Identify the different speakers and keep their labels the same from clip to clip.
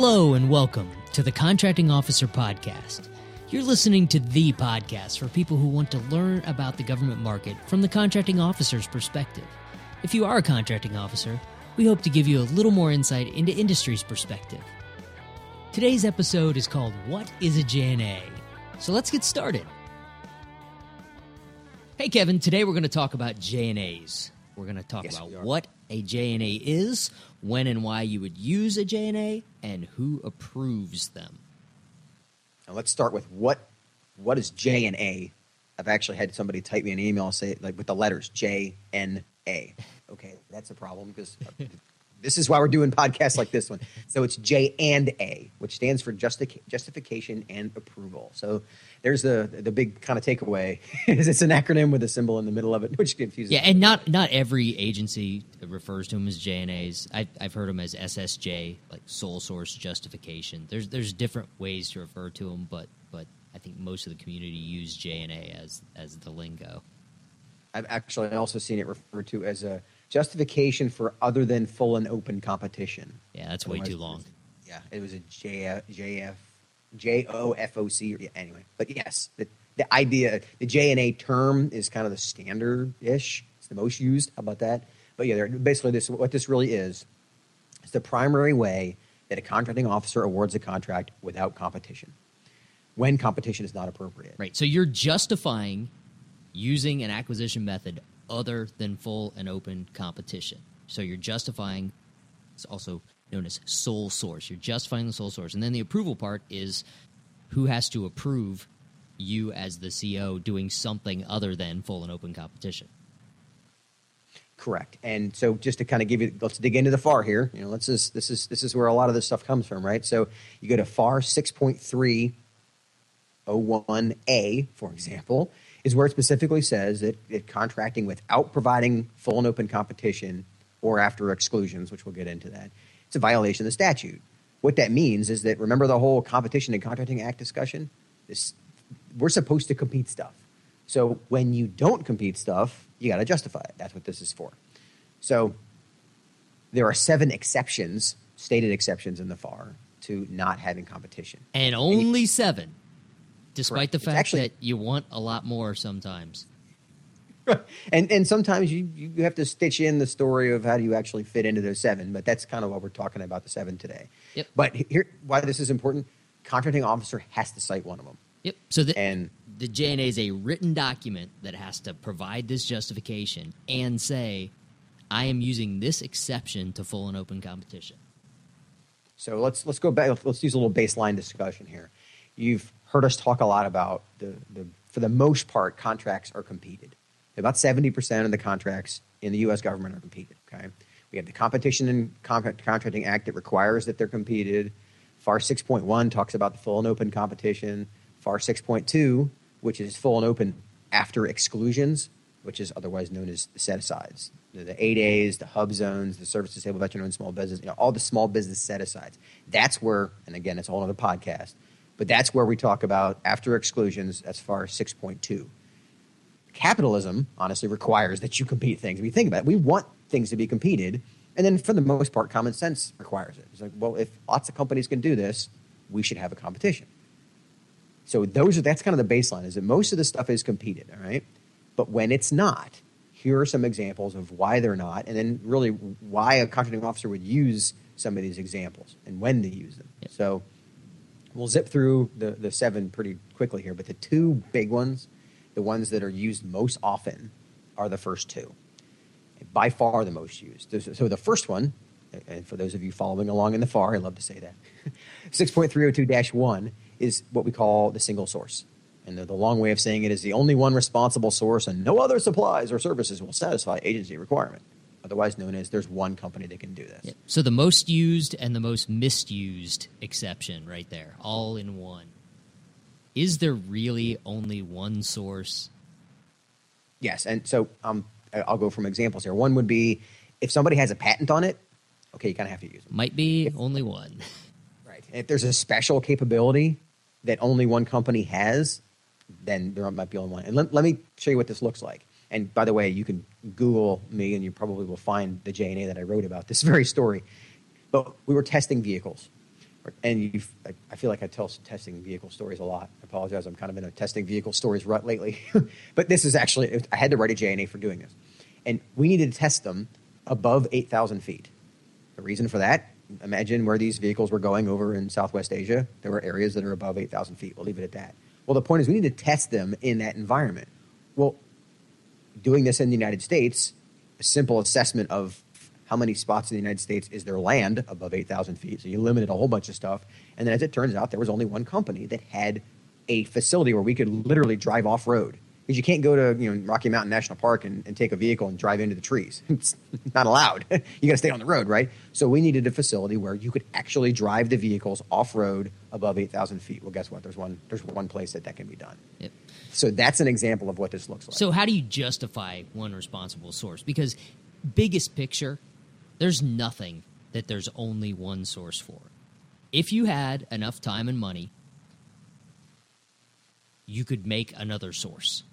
Speaker 1: Hello and welcome to the Contracting Officer Podcast. You're listening to the podcast for people who want to learn about the government market from the contracting officer's perspective. If you are a contracting officer, we hope to give you a little more insight into industry's perspective. Today's episode is called What is a JNA? So let's get started. Hey Kevin, today we're going to talk about JNAs. We're going to talk
Speaker 2: Yes,
Speaker 1: about what a JNA is, when and why you would use a JNA, and who approves them.
Speaker 2: Now let's start with what what is J and A. I've actually had somebody type me an email say like with the letters J N A. Okay, that's a problem because this is why we're doing podcasts like this one. So it's J and A, which stands for justi- justification and approval. So there's the the big kind of takeaway is it's an acronym with a symbol in the middle of it, which confuses.
Speaker 1: Yeah, and not not every agency refers to them as JNAs. I, I've heard them as SSJ, like sole source justification. There's there's different ways to refer to them, but but I think most of the community use JNA as as the lingo.
Speaker 2: I've actually also seen it referred to as a justification for other than full and open competition.
Speaker 1: Yeah, that's way too long.
Speaker 2: Yeah, it was a J J F J O F O C. yeah, Anyway, but yes, the the idea, the J and A term is kind of the standard ish. It's the most used. How about that? But yeah, they're, basically, this what this really is. It's the primary way that a contracting officer awards a contract without competition, when competition is not appropriate.
Speaker 1: Right. So you're justifying using an acquisition method other than full and open competition. So you're justifying it's also known as sole source. You're justifying the sole source. And then the approval part is who has to approve you as the CO doing something other than full and open competition.
Speaker 2: Correct. And so just to kind of give you, let's dig into the FAR here. You know, let's just, this is this is where a lot of this stuff comes from, right? So you go to FAR 6.301A, for example, is where it specifically says that, that contracting without providing full and open competition or after exclusions, which we'll get into that, it's a violation of the statute. What that means is that remember the whole Competition in Contracting Act discussion? This, we're supposed to compete stuff. So when you don't compete stuff, you got to justify it. That's what this is for. So there are seven exceptions, stated exceptions in the FAR to not having competition.
Speaker 1: And only seven, despite
Speaker 2: Correct.
Speaker 1: the fact
Speaker 2: actually-
Speaker 1: that you want a lot more sometimes.
Speaker 2: And and sometimes you, you have to stitch in the story of how do you actually fit into those seven, but that's kind of what we're talking about the seven today.
Speaker 1: Yep.
Speaker 2: But here, why this is important: contracting officer has to cite one of them.
Speaker 1: Yep. So the,
Speaker 2: And
Speaker 1: the JNA is a written document that has to provide this justification and say, I am using this exception to full and open competition.
Speaker 2: So let's let's go back. Let's use a little baseline discussion here. You've heard us talk a lot about the, the for the most part contracts are competed. About seventy percent of the contracts in the U.S. government are competed. Okay, we have the Competition and Contract- Contracting Act that requires that they're competed. FAR six point one talks about the full and open competition. FAR six point two, which is full and open after exclusions, which is otherwise known as the set asides. The, eight A's, the hub zones, the service disabled veteran owned small business, you know, all the small business set asides. That's where, and again, it's a whole other podcast, but that's where we talk about after exclusions as far as 6.2. Capitalism honestly requires that you compete things. We think about it, we want things to be competed. And then for the most part, common sense requires it. It's like, well, if lots of companies can do this, we should have a competition. So those are that's kind of the baseline is that most of the stuff is competed, all right? But when it's not, here are some examples of why they're not, and then really why a contracting officer would use some of these examples and when to use them.
Speaker 1: Yep.
Speaker 2: So we'll zip through the, the seven pretty quickly here, but the two big ones, the ones that are used most often, are the first two. By far the most used. So the first one, and for those of you following along in the FAR, I love to say that, 6.302 1 is what we call the single source. And the, the long way of saying it is the only one responsible source, and no other supplies or services will satisfy agency requirement. Otherwise known as there's one company that can do this.
Speaker 1: So the most used and the most misused exception right there, all in one. Is there really only one source?
Speaker 2: Yes, and so um, I'll go from examples here. One would be if somebody has a patent on it, okay, you kind of have to use it.
Speaker 1: Might be only one.
Speaker 2: Right. If there's a special capability that only one company has, then there might be only one. And let, let me show you what this looks like. And by the way, you can Google me and you probably will find the J&A that I wrote about this very story. But we were testing vehicles, and I feel like I tell testing vehicle stories a lot. I apologize. I'm kind of in a testing vehicle stories rut lately. but this is actually, I had to write a JNA for doing this. And we needed to test them above 8,000 feet. The reason for that, imagine where these vehicles were going over in Southwest Asia. There were areas that are above 8,000 feet. We'll leave it at that. Well, the point is we need to test them in that environment. Well, doing this in the United States, a simple assessment of how many spots in the United States is there land above 8,000 feet. So you limited a whole bunch of stuff. And then as it turns out, there was only one company that had a facility where we could literally drive off road. Because you can't go to you know Rocky Mountain National Park and, and take a vehicle and drive into the trees. It's not allowed. you got to stay on the road, right? So we needed a facility where you could actually drive the vehicles off road above 8,000 feet. Well, guess what? There's one. There's one place that that can be done.
Speaker 1: Yep.
Speaker 2: So that's an example of what this looks like.
Speaker 1: So how do you justify one responsible source? Because biggest picture, there's nothing that there's only one source for. If you had enough time and money, you could make another source.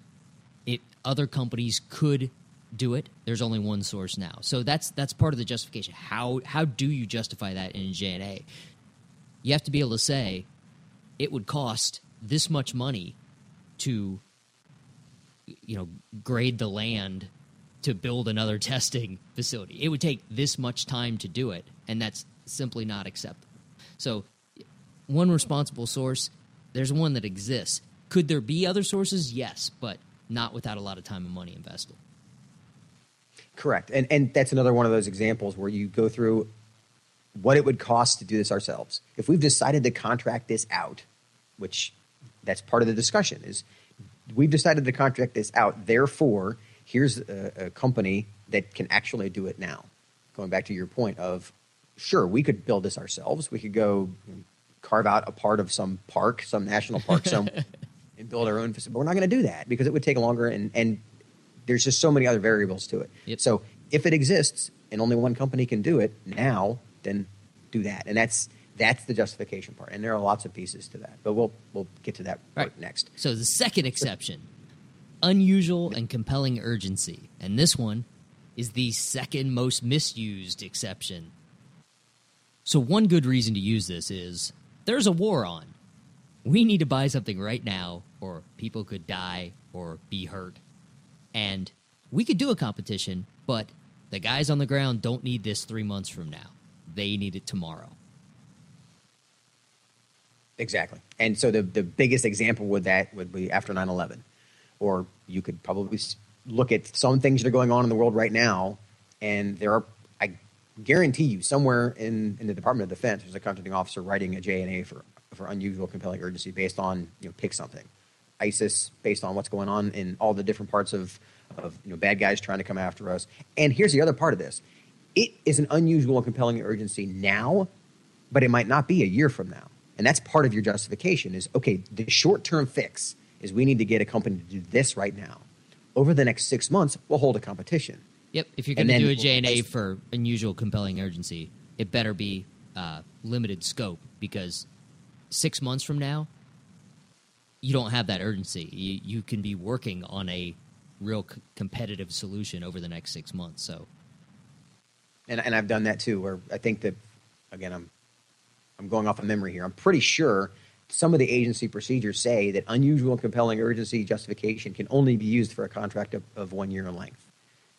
Speaker 1: It other companies could do it. There's only one source now. So that's that's part of the justification. How how do you justify that in JNA? You have to be able to say it would cost this much money to you know grade the land to build another testing facility. It would take this much time to do it, and that's simply not acceptable. So, one responsible source, there's one that exists. Could there be other sources? Yes, but not without a lot of time and money invested.
Speaker 2: Correct. And, and that's another one of those examples where you go through what it would cost to do this ourselves. If we've decided to contract this out, which that's part of the discussion is we've decided to contract this out, therefore here's a, a company that can actually do it now. Going back to your point of, sure, we could build this ourselves. We could go carve out a part of some park, some national park, some, and build our own facility. But we're not going to do that because it would take longer, and, and there's just so many other variables to it.
Speaker 1: Yep.
Speaker 2: So if it exists and only one company can do it now, then do that, and that's that's the justification part. And there are lots of pieces to that, but we'll we'll get to that part
Speaker 1: Right.
Speaker 2: next.
Speaker 1: So the second exception, unusual and compelling urgency, and this one is the second most misused exception. So one good reason to use this is there's a war on. We need to buy something right now, or people could die or be hurt. And we could do a competition, but the guys on the ground don't need this three months from now. They need it tomorrow.
Speaker 2: Exactly. And so the, the biggest example with that would be after 9 11. Or you could probably look at some things that are going on in the world right now, and there are, I guarantee you, somewhere in, in the Department of Defense, there's a contracting officer writing a JNA for, for unusual compelling urgency based on, you know, pick something. ISIS, based on what's going on in all the different parts of, of you know, bad guys trying to come after us. And here's the other part of this it is an unusual and compelling urgency now, but it might not be a year from now. And that's part of your justification is okay, the short term fix is we need to get a company to do this right now. Over the next six months, we'll hold a competition.
Speaker 1: Yep. If you're going to do a
Speaker 2: then-
Speaker 1: J&A for unusual compelling urgency, it better be uh, limited scope because six months from now, you don't have that urgency. You, you can be working on a real c- competitive solution over the next six months. So,
Speaker 2: And, and I've done that too, where I think that, again, I'm, I'm going off of memory here. I'm pretty sure some of the agency procedures say that unusual and compelling urgency justification can only be used for a contract of, of one year in length.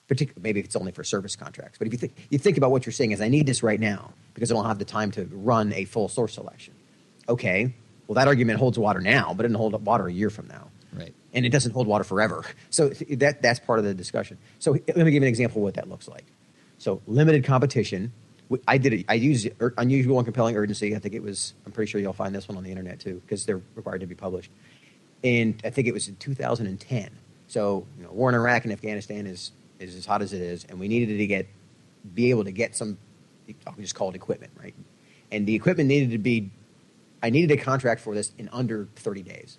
Speaker 2: Particularly, maybe it's only for service contracts. But if you think, you think about what you're saying is, I need this right now because I don't have the time to run a full source selection. Okay, well, that argument holds water now, but it doesn't hold water a year from now
Speaker 1: right.
Speaker 2: and it doesn't hold water forever. So that that's part of the discussion. So let me give you an example of what that looks like. So limited competition. I did it. I used unusual and compelling urgency. I think it was. I'm pretty sure you'll find this one on the internet too because they're required to be published. And I think it was in 2010. So you know, war in Iraq and Afghanistan is is as hot as it is, and we needed to get be able to get some. I'll just call it equipment, right? And the equipment needed to be. I needed a contract for this in under 30 days.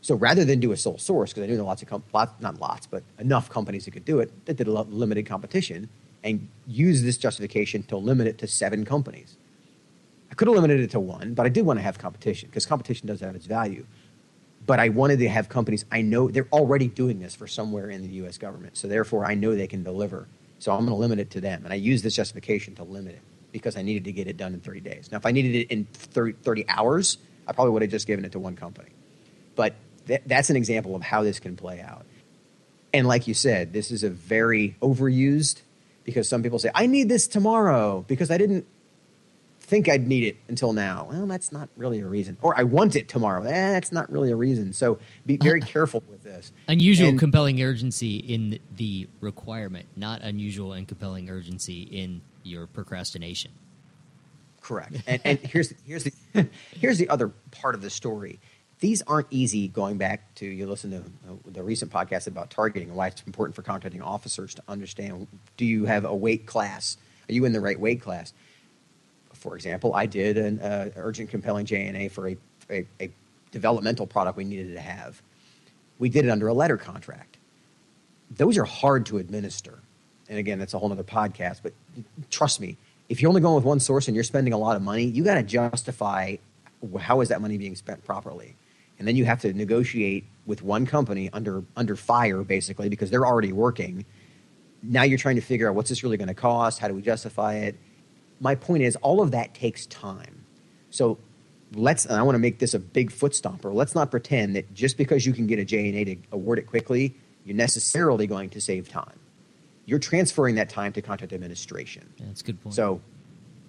Speaker 2: So rather than do a sole source, because I knew there were lots of com- lot, not lots, but enough companies that could do it, that did a lo- limited competition and use this justification to limit it to seven companies. I could have limited it to one, but I did want to have competition because competition does have its value. But I wanted to have companies I know they're already doing this for somewhere in the U.S. government, so therefore I know they can deliver. So I'm going to limit it to them, and I use this justification to limit it. because I needed to get it done in 30 days. Now, if I needed it in 30, 30 hours, I probably would have just given it to one company. But th- that's an example of how this can play out. And like you said, this is a very overused because some people say, I need this tomorrow because I didn't think I'd need it until now. Well, that's not really a reason. Or I want it tomorrow. Eh, that's not really a reason. So be very careful with this.
Speaker 1: Unusual, and, compelling urgency in the requirement, not unusual and compelling urgency in your procrastination.
Speaker 2: Correct. And, and here's here's the here's the other part of the story these aren't easy going back to you listen to the recent podcast about targeting and why it's important for contracting officers to understand do you have a weight class? Are you in the right weight class? For example i did an uh, urgent compelling jna for a, a, a developmental product we needed to have. We did it under a letter contract. Those are hard to administer. And again that's a whole other podcast but trust me if you're only going with one source and you're spending a lot of money you got to justify how is that money being spent properly and then you have to negotiate with one company under under fire basically because they're already working. Now you're trying to figure out what's this really going to cost? How do we justify it? My point is all of that takes time. So let's and i want to make this a big foot stomper. Let's not pretend that just because you can get a jna to award it quickly you're necessarily going to save time. You're transferring that time to contract administration.
Speaker 1: Yeah, that's a good point.
Speaker 2: So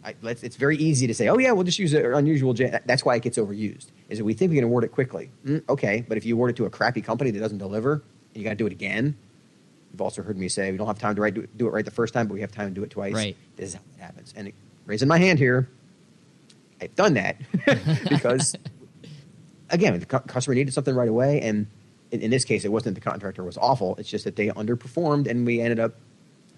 Speaker 2: I, it's very easy to say, oh yeah, we'll just use an unusual. That's why it gets overused. Is that we think we can award it quickly? Mm, okay, but if you award it to a crappy company that doesn't deliver, and you got to do it again. You've also heard me say we don't have time to write, do, do, it right the first time, but we have time to do it twice.
Speaker 1: Right.
Speaker 2: This is how it happens. And it, raising my hand here, I've done that because, again, the customer needed something right away, and in, in this case, it wasn't the contractor was awful. It's just that they underperformed, and we ended up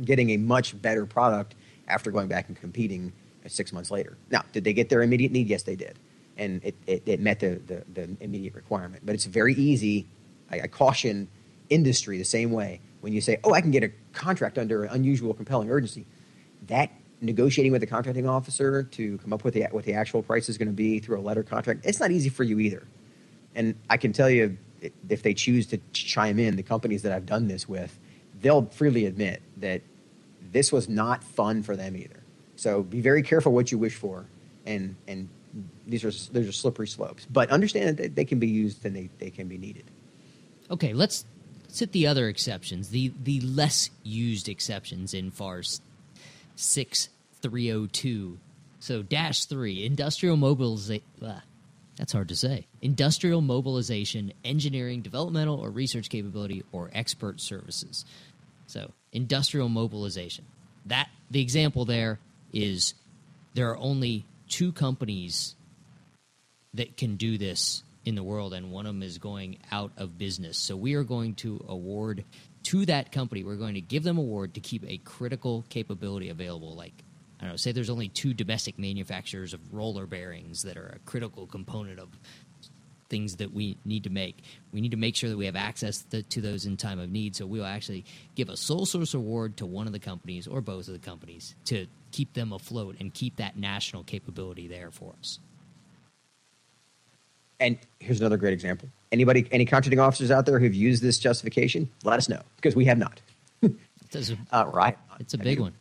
Speaker 2: getting a much better product after going back and competing six months later. Now, did they get their immediate need? Yes, they did. And it, it, it met the, the, the, immediate requirement. But it's very easy. I, I, caution industry the same way. When you say, oh, I can get a contract under an unusual, compelling urgency, that negotiating with the contracting officer to come up with the, what the actual price is going to be through a letter contract, it's not easy for you either. And I can tell you, if they choose to chime in, the companies that I've done this with, they'll freely admit that this was not fun for them either. So be very careful what you wish for, and and these are these are slippery slopes. But understand that they can be used and they, they can be needed.
Speaker 1: Okay, let's let's hit the other exceptions, the the less used exceptions in FARS six three oh two. So dash three industrial mobilization. Ah, that's hard to say. Industrial mobilization, engineering, developmental or research capability, or expert services. So industrial mobilization. That the example there is there are only two companies that can do this in the world, and one of them is going out of business. So we are going to award to that company. We're going to give them award to keep a critical capability available. Like I don't know, say there's only two domestic manufacturers of roller bearings that are a critical component of things that we need to make. We need to make sure that we have access to, to, those in time of need. So we'll actually give a sole source award to one of the companies or both of the companies to keep them afloat and keep that national capability there for us.
Speaker 2: And here's another great example. Anybody, any contracting officers out there who've used this justification? Let us know because we have not.
Speaker 1: a,
Speaker 2: uh, right.
Speaker 1: It's a big one.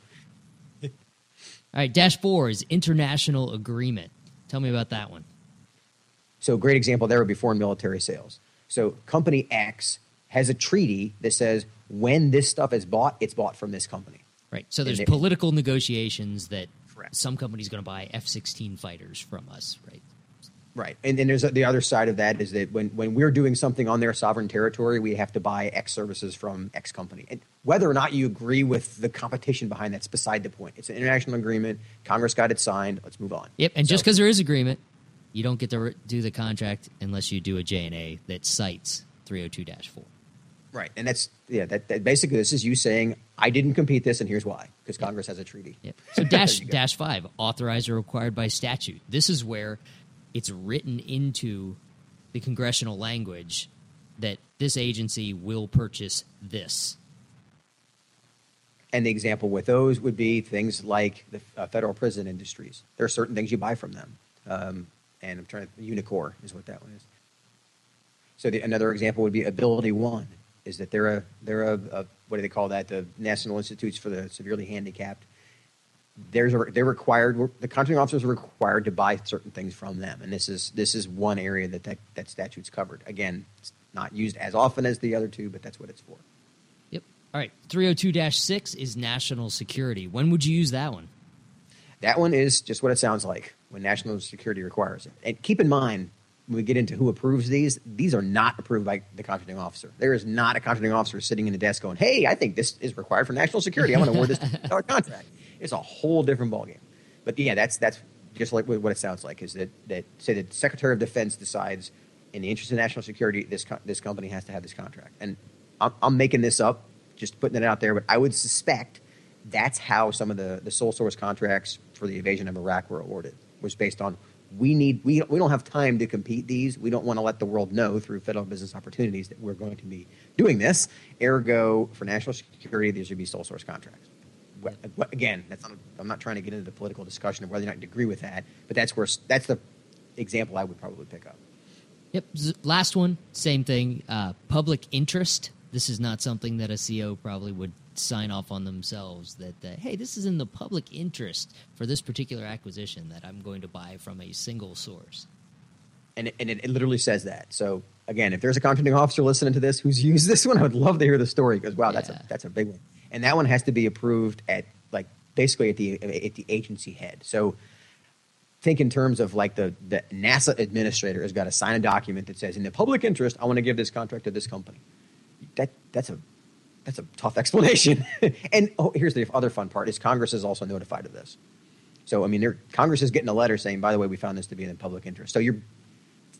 Speaker 1: All right, dash four is international agreement. Tell me about that one.
Speaker 2: So, great example there would be foreign military sales. So, company X has a treaty that says when this stuff is bought, it's bought from this company.
Speaker 1: Right. So there's political negotiations that correct. some company's going to buy F-16 fighters from us, right?
Speaker 2: Right. And then there's the other side of that is that when, when we're doing something on their sovereign territory, we have to buy X services from X company. And whether or not you agree with the competition behind that's beside the point. It's an international agreement. Congress got it signed. Let's move on.
Speaker 1: Yep. And so, just because there is agreement, you don't get to do the contract unless you do a JNA that cites 302-4.
Speaker 2: Right, and that's yeah. That, that, basically this is you saying I didn't compete this, and here's why: because Congress has a treaty.
Speaker 1: Yeah. So dash dash five authorized or required by statute. This is where it's written into the congressional language that this agency will purchase this.
Speaker 2: And the example with those would be things like the uh, federal prison industries. There are certain things you buy from them, um, and I'm trying to Unicor is what that one is. So the, another example would be Ability One is that they're a they're a, a, what do they call that? The National Institutes for the Severely Handicapped. there's a, they're required the contracting officers are required to buy certain things from them. And this is this is one area that that, that statute's covered. Again it's not used as often as the other two but that's what it's for.
Speaker 1: Yep. All right. 302-6 is national security. When would you use that one?
Speaker 2: That one is just what it sounds like when national security requires it. And keep in mind when we get into who approves these, these are not approved by the contracting officer. There is not a contracting officer sitting in the desk going, "Hey, I think this is required for national security. I want to award this dollar contract." It's a whole different ballgame. But yeah, that's that's just like what it sounds like. Is that that say the Secretary of Defense decides, in the interest of national security, this this company has to have this contract. And I'm, I'm making this up, just putting it out there, but I would suspect that's how some of the the sole source contracts for the invasion of Iraq were awarded. Was based on we need we, we don't have time to compete these. We don't want to let the world know through federal business opportunities that we're going to be doing this. Ergo for national security these should be sole source contracts. Again that's not, i'm not trying to get into the political discussion of whether or not you agree with that but that's where that's the example i would probably pick up.
Speaker 1: Yep last one same thing uh, public interest. This is not something that a co probably would sign off on themselves that, uh, hey, this is in the public interest for this particular acquisition that I'm going to buy from a single source.
Speaker 2: And it, and it, it literally says that. So again, if there's a contracting officer listening to this who's used this one, I would love to hear the story because wow, that's a that's a big one. And that one has to be approved at like basically at the at the agency head. So think in terms of like the, the NASA administrator has got to sign a document that says in the public interest, I want to give this contract to this company. That that's a that's a tough explanation. and oh, here's the other fun part: is Congress is also notified of this. So I mean, Congress is getting a letter saying, "By the way, we found this to be in the public interest." So you're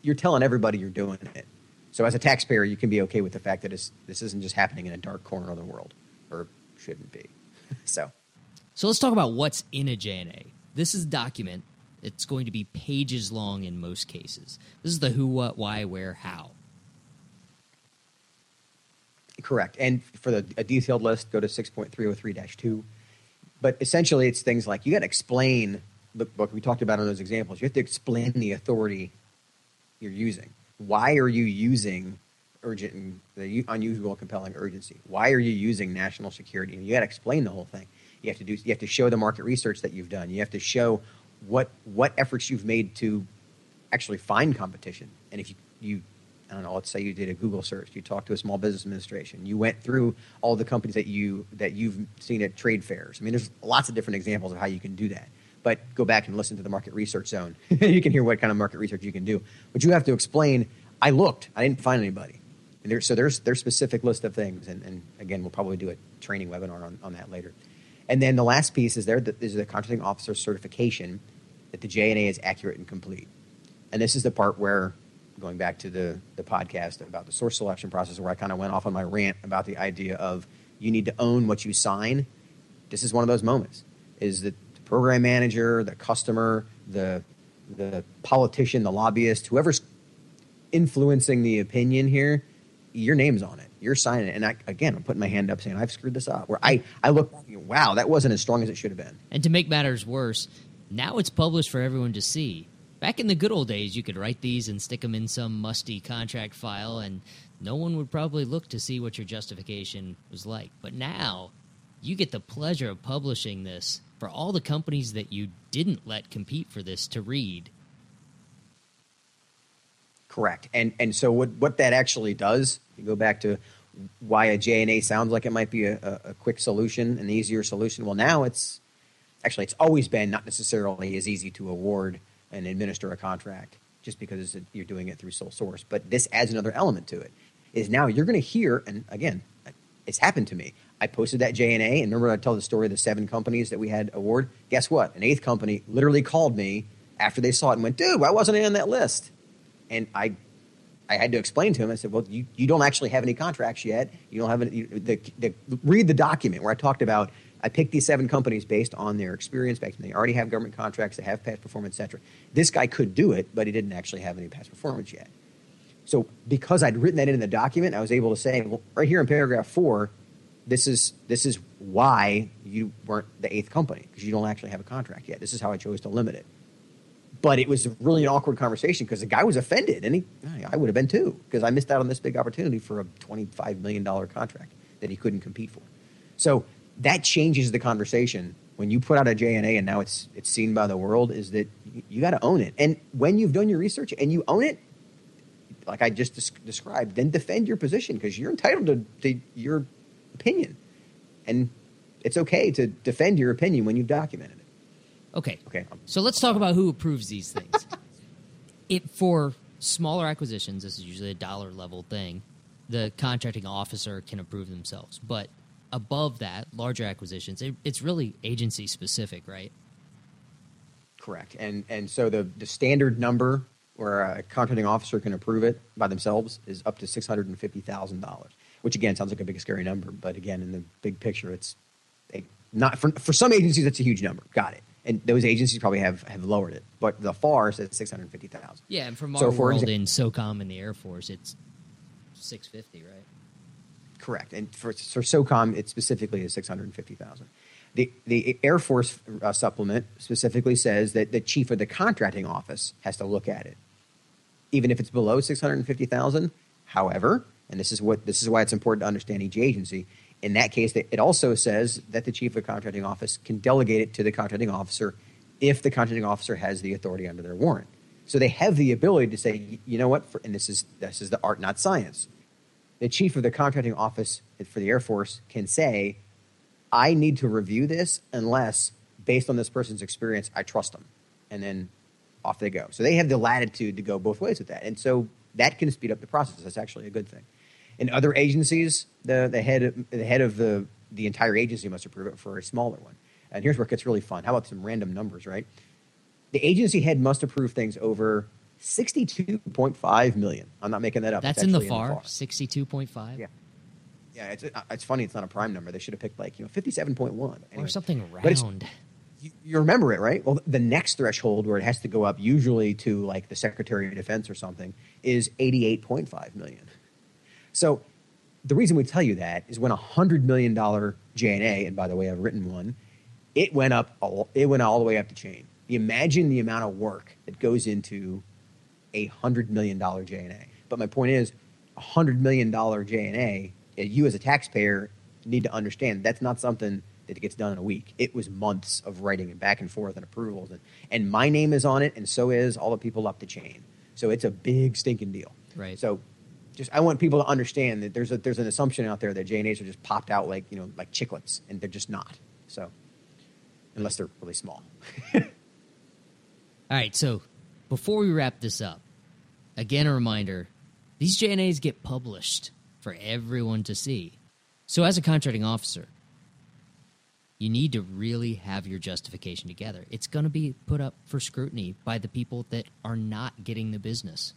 Speaker 2: you're telling everybody you're doing it. So as a taxpayer, you can be okay with the fact that this isn't just happening in a dark corner of the world, or shouldn't be. so,
Speaker 1: so let's talk about what's in a JNA. This is a document. It's going to be pages long in most cases. This is the who, what, why, where, how.
Speaker 2: Correct. And for the, a detailed list, go to 6.303-2. But essentially, it's things like you got to explain the book we talked about in those examples. You have to explain the authority you're using. Why are you using urgent and the unusual, compelling urgency? Why are you using national security? And you got to explain the whole thing. You have to do. You have to show the market research that you've done. You have to show what what efforts you've made to actually find competition. And if you, you I don't know, let's say you did a Google search, you talked to a small business administration, you went through all the companies that you that you've seen at trade fairs. I mean, there's lots of different examples of how you can do that. But go back and listen to the market research zone. you can hear what kind of market research you can do. But you have to explain. I looked, I didn't find anybody. There, so there's there's specific list of things, and, and again, we'll probably do a training webinar on, on that later. And then the last piece is there is the contracting officer certification that the JNA is accurate and complete. And this is the part where going back to the, the podcast about the source selection process where I kind of went off on my rant about the idea of you need to own what you sign. This is one of those moments. Is that the program manager, the customer, the the politician, the lobbyist, whoever's influencing the opinion here, your name's on it. You're signing it. And I, again, I'm putting my hand up saying I've screwed this up. Where I, I look, wow, that wasn't as strong as it should have been.
Speaker 1: And to make matters worse, now it's published for everyone to see. Back in the good old days, you could write these and stick them in some musty contract file, and no one would probably look to see what your justification was like. But now, you get the pleasure of publishing this for all the companies that you didn't let compete for this to read.
Speaker 2: Correct. And and so what what that actually does, you go back to why a JNA sounds like it might be a, a, quick solution, an easier solution. Well, now it's actually it's always been not necessarily as easy to award and administer a contract just because you're doing it through sole source. But this adds another element to it. Is now you're going to hear, and again, it's happened to me. I posted that JNA, and remember I tell the story of the seven companies that we had award. Guess what? An eighth company literally called me after they saw it and went, "Dude, why wasn't I on that list?" And I, I had to explain to him. I said, "Well, you, you don't actually have any contracts yet. You don't have any. The, the, read the document where I talked about I picked these seven companies based on their experience, based on they already have government contracts, they have past performance, etc. This guy could do it, but he didn't actually have any past performance yet. So because I'd written that in the document, I was able to say, well, right here in paragraph four, this is this is why you weren't the eighth company because you don't actually have a contract yet. This is how I chose to limit it. But it was really an awkward conversation because the guy was offended, and he, I would have been too because I missed out on this big opportunity for a twenty-five million dollar contract that he couldn't compete for. So that changes the conversation when you put out a JNA and now it's it's seen by the world is that you, got to own it. And when you've done your research and you own it, like I just des- described, then defend your position because you're entitled to, to your opinion, and it's okay to defend your opinion when you've documented it.
Speaker 1: Okay.
Speaker 2: Okay.
Speaker 1: So let's talk about who approves these things. it for smaller acquisitions, this is usually a dollar level thing. The contracting officer can approve themselves, but above that, larger acquisitions, it, it's really agency specific, right?
Speaker 2: Correct. And and so the the standard number where a contracting officer can approve it by themselves is up to six hundred and fifty thousand dollars. Which again sounds like a big scary number, but again in the big picture, it's a, not for for some agencies that's a huge number. Got it. And those agencies probably have, have lowered it, but the FAR says six hundred fifty thousand.
Speaker 1: Yeah, and from our
Speaker 2: So for
Speaker 1: world
Speaker 2: exa-
Speaker 1: in SOCOM and the Air Force, it's six fifty, right?
Speaker 2: Correct. And for, for SOCOM, it specifically is 650,000. The, the Air Force uh, supplement specifically says that the chief of the contracting office has to look at it, even if it's below 650,000. However, and this is what this is why it's important to understand each agency. In that case, it also says that the chief of the contracting office can delegate it to the contracting officer if the contracting officer has the authority under their warrant. So they have the ability to say, you know what, for, and this is this is the art, not science the chief of the contracting office for the Air Force can say, I need to review this unless, based on this person's experience, I trust them. And then off they go. So they have the latitude to go both ways with that. And so that can speed up the process. That's actually a good thing. In other agencies, the, the, head, the head of the, the entire agency must approve it for a smaller one. And here's where it gets really fun. How about some random numbers, right? The agency head must approve things over 62.5 million. I'm not making that up.
Speaker 1: That's in the FAR, sixty two point five.
Speaker 2: Yeah. Yeah, it's, uh, it's funny. It's not a prime number. They should have picked like you know fifty seven point one
Speaker 1: Or something round.
Speaker 2: You, you remember it, right? Well, the next threshold where it has to go up, usually to like the Secretary of Defense or something, is eighty eight point five million. So the reason we tell you that is when a hundred million dollar JNA, and by the way, I've written one, it went up. All, it went all the way up the chain. Imagine the amount of work that goes into a hundred million dollar JNA. But my point is, a hundred million dollar JNA, uh, you as a taxpayer need to understand that's not something that gets done in a week. It was months of writing and back and forth and approvals, and, and my name is on it, and so is all the people up the chain. So it's a big stinking deal.
Speaker 1: Right.
Speaker 2: So just I want people to understand that there's a there's an assumption out there that JNAs are just popped out like you know like chiclets, and they're just not. So unless they're really small.
Speaker 1: All right, so before we wrap this up, again a reminder: these JNAs get published for everyone to see. So, as a contracting officer, you need to really have your justification together. It's going to be put up for scrutiny by the people that are not getting the business.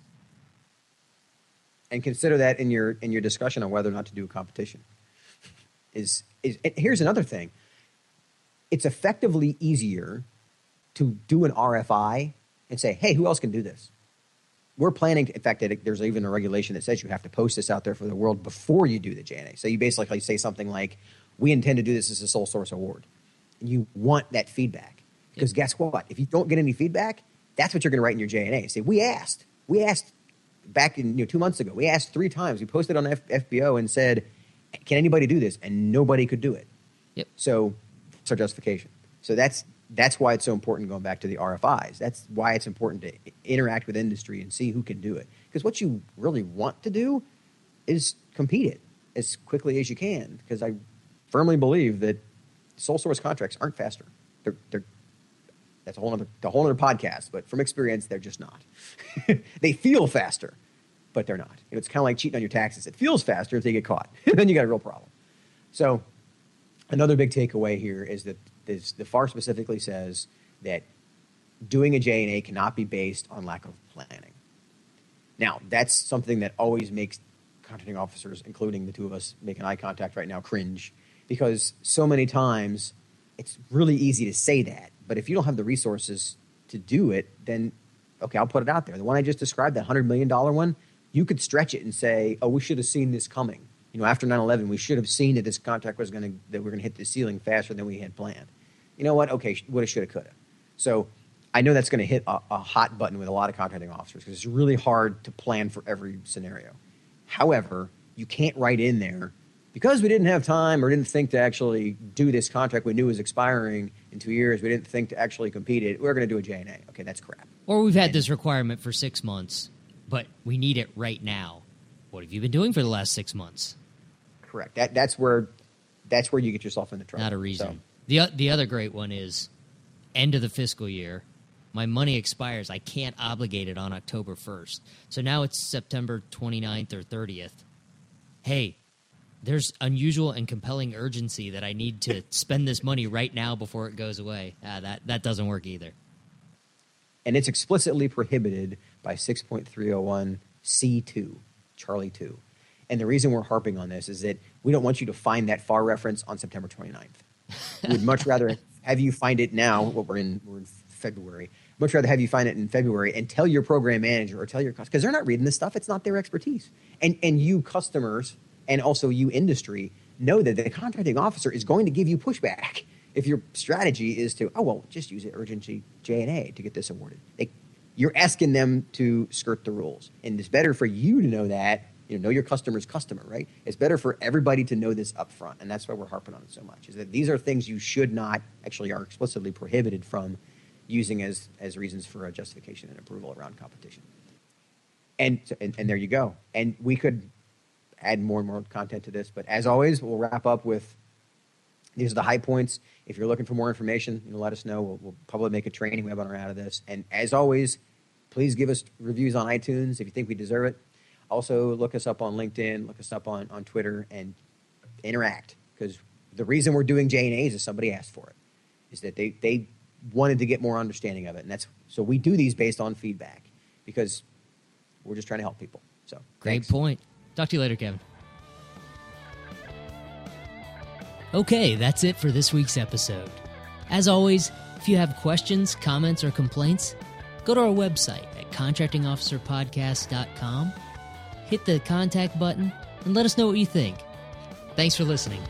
Speaker 2: and consider that in your in your discussion on whether or not to do a competition. Is is here's another thing. It's effectively easier to do an RFI and say, "Hey, who else can do this?" We're planning. To, in fact, that there's even a regulation that says you have to post this out there for the world before you do the JNA. So you basically say something like, "We intend to do this as a sole source award," and you want that feedback because guess what? If you don't get any feedback, that's what you're going to write in your JNA. Say, "We asked. We asked back in you know two months ago. We asked three times. We posted on F- FBO and said, "Can anybody do this?" And nobody could do it.
Speaker 1: Yep.
Speaker 2: So that's our justification. So that's that's why it's so important going back to the RFIs. That's why it's important to interact with industry and see who can do it. Because what you really want to do is compete it as quickly as you can. Because I firmly believe that sole source contracts aren't faster. They're, they're that's a whole other a whole other podcast. But from experience, they're just not. they feel faster, but they're not. You know, it's kind of like cheating on your taxes. It feels faster if they get caught. then you got a real problem. So another big takeaway here is that this, the FAR specifically says that doing a J&A cannot be based on lack of planning. Now, that's something that always makes contracting officers, including the two of us making eye contact right now, cringe because so many times it's really easy to say that. But if you don't have the resources to do it, then okay, I'll put it out there. The one I just described, that $100 million one, you could stretch it and say, oh, we should have seen this coming. You know, after 9 11, we should have seen that this contract was going to, that we're going to hit the ceiling faster than we had planned. You know what? Okay, woulda, shoulda, coulda. So I know that's going to hit a, a hot button with a lot of contracting officers because it's really hard to plan for every scenario. However, you can't write in there because we didn't have time or didn't think to actually do this contract we knew was expiring in two years, we didn't think to actually compete it. We're going to do a JNA. Okay, that's crap.
Speaker 1: Or we've had this requirement for six months, but we need it right now. What have you been doing for the last six months?
Speaker 2: Correct. That that's where that's where you get yourself into trouble.
Speaker 1: Not a reason.
Speaker 2: So,
Speaker 1: The the other great one is end of the fiscal year. My money expires. I can't obligate it on October 1st. So now it's September 29th or 30th. Hey, there's unusual and compelling urgency that I need to spend this money right now before it goes away. Ah, that that doesn't work either.
Speaker 2: and it's explicitly prohibited by 6.301 C2, Charlie 2. And the reason we're harping on this is that we don't want you to find that FAR reference on September 29th. We'd much rather have you find it now. What we're in, we're in February. Much rather have you find it in February and tell your program manager or tell your customers, because they're not reading this stuff. It's not their expertise. And and you customers and also you industry know that the contracting officer is going to give you pushback if your strategy is to oh well just use it urgency J and A to get this awarded. They, you're asking them to skirt the rules, and it's better for you to know that. You know, know your customer's customer, right? It's better for everybody to know this up front, and that's why we're harping on it so much. Is that these are things you should not actually are explicitly prohibited from using as as reasons for a justification and approval around competition. And, and and there you go. And we could add more and more content to this, but as always, we'll wrap up with these are the high points. If you're looking for more information, you know, let us know. We'll, we'll probably make a training webinar out of this. And as always, please give us reviews on iTunes if you think we deserve it. Also, look us up on LinkedIn, look us up on, on Twitter, and interact. Because the reason we're doing J and A's is somebody asked for it. Is that they they wanted to get more understanding of it, and that's so we do these based on feedback because we're just trying to help people. So
Speaker 1: Great
Speaker 2: thanks.
Speaker 1: point. Talk to you later, Kevin. Okay, that's it for this week's episode. As always, if you have questions, comments, or complaints, go to our website at contractingofficerpodcast.com, hit the contact button, and let us know what you think. Thanks for listening.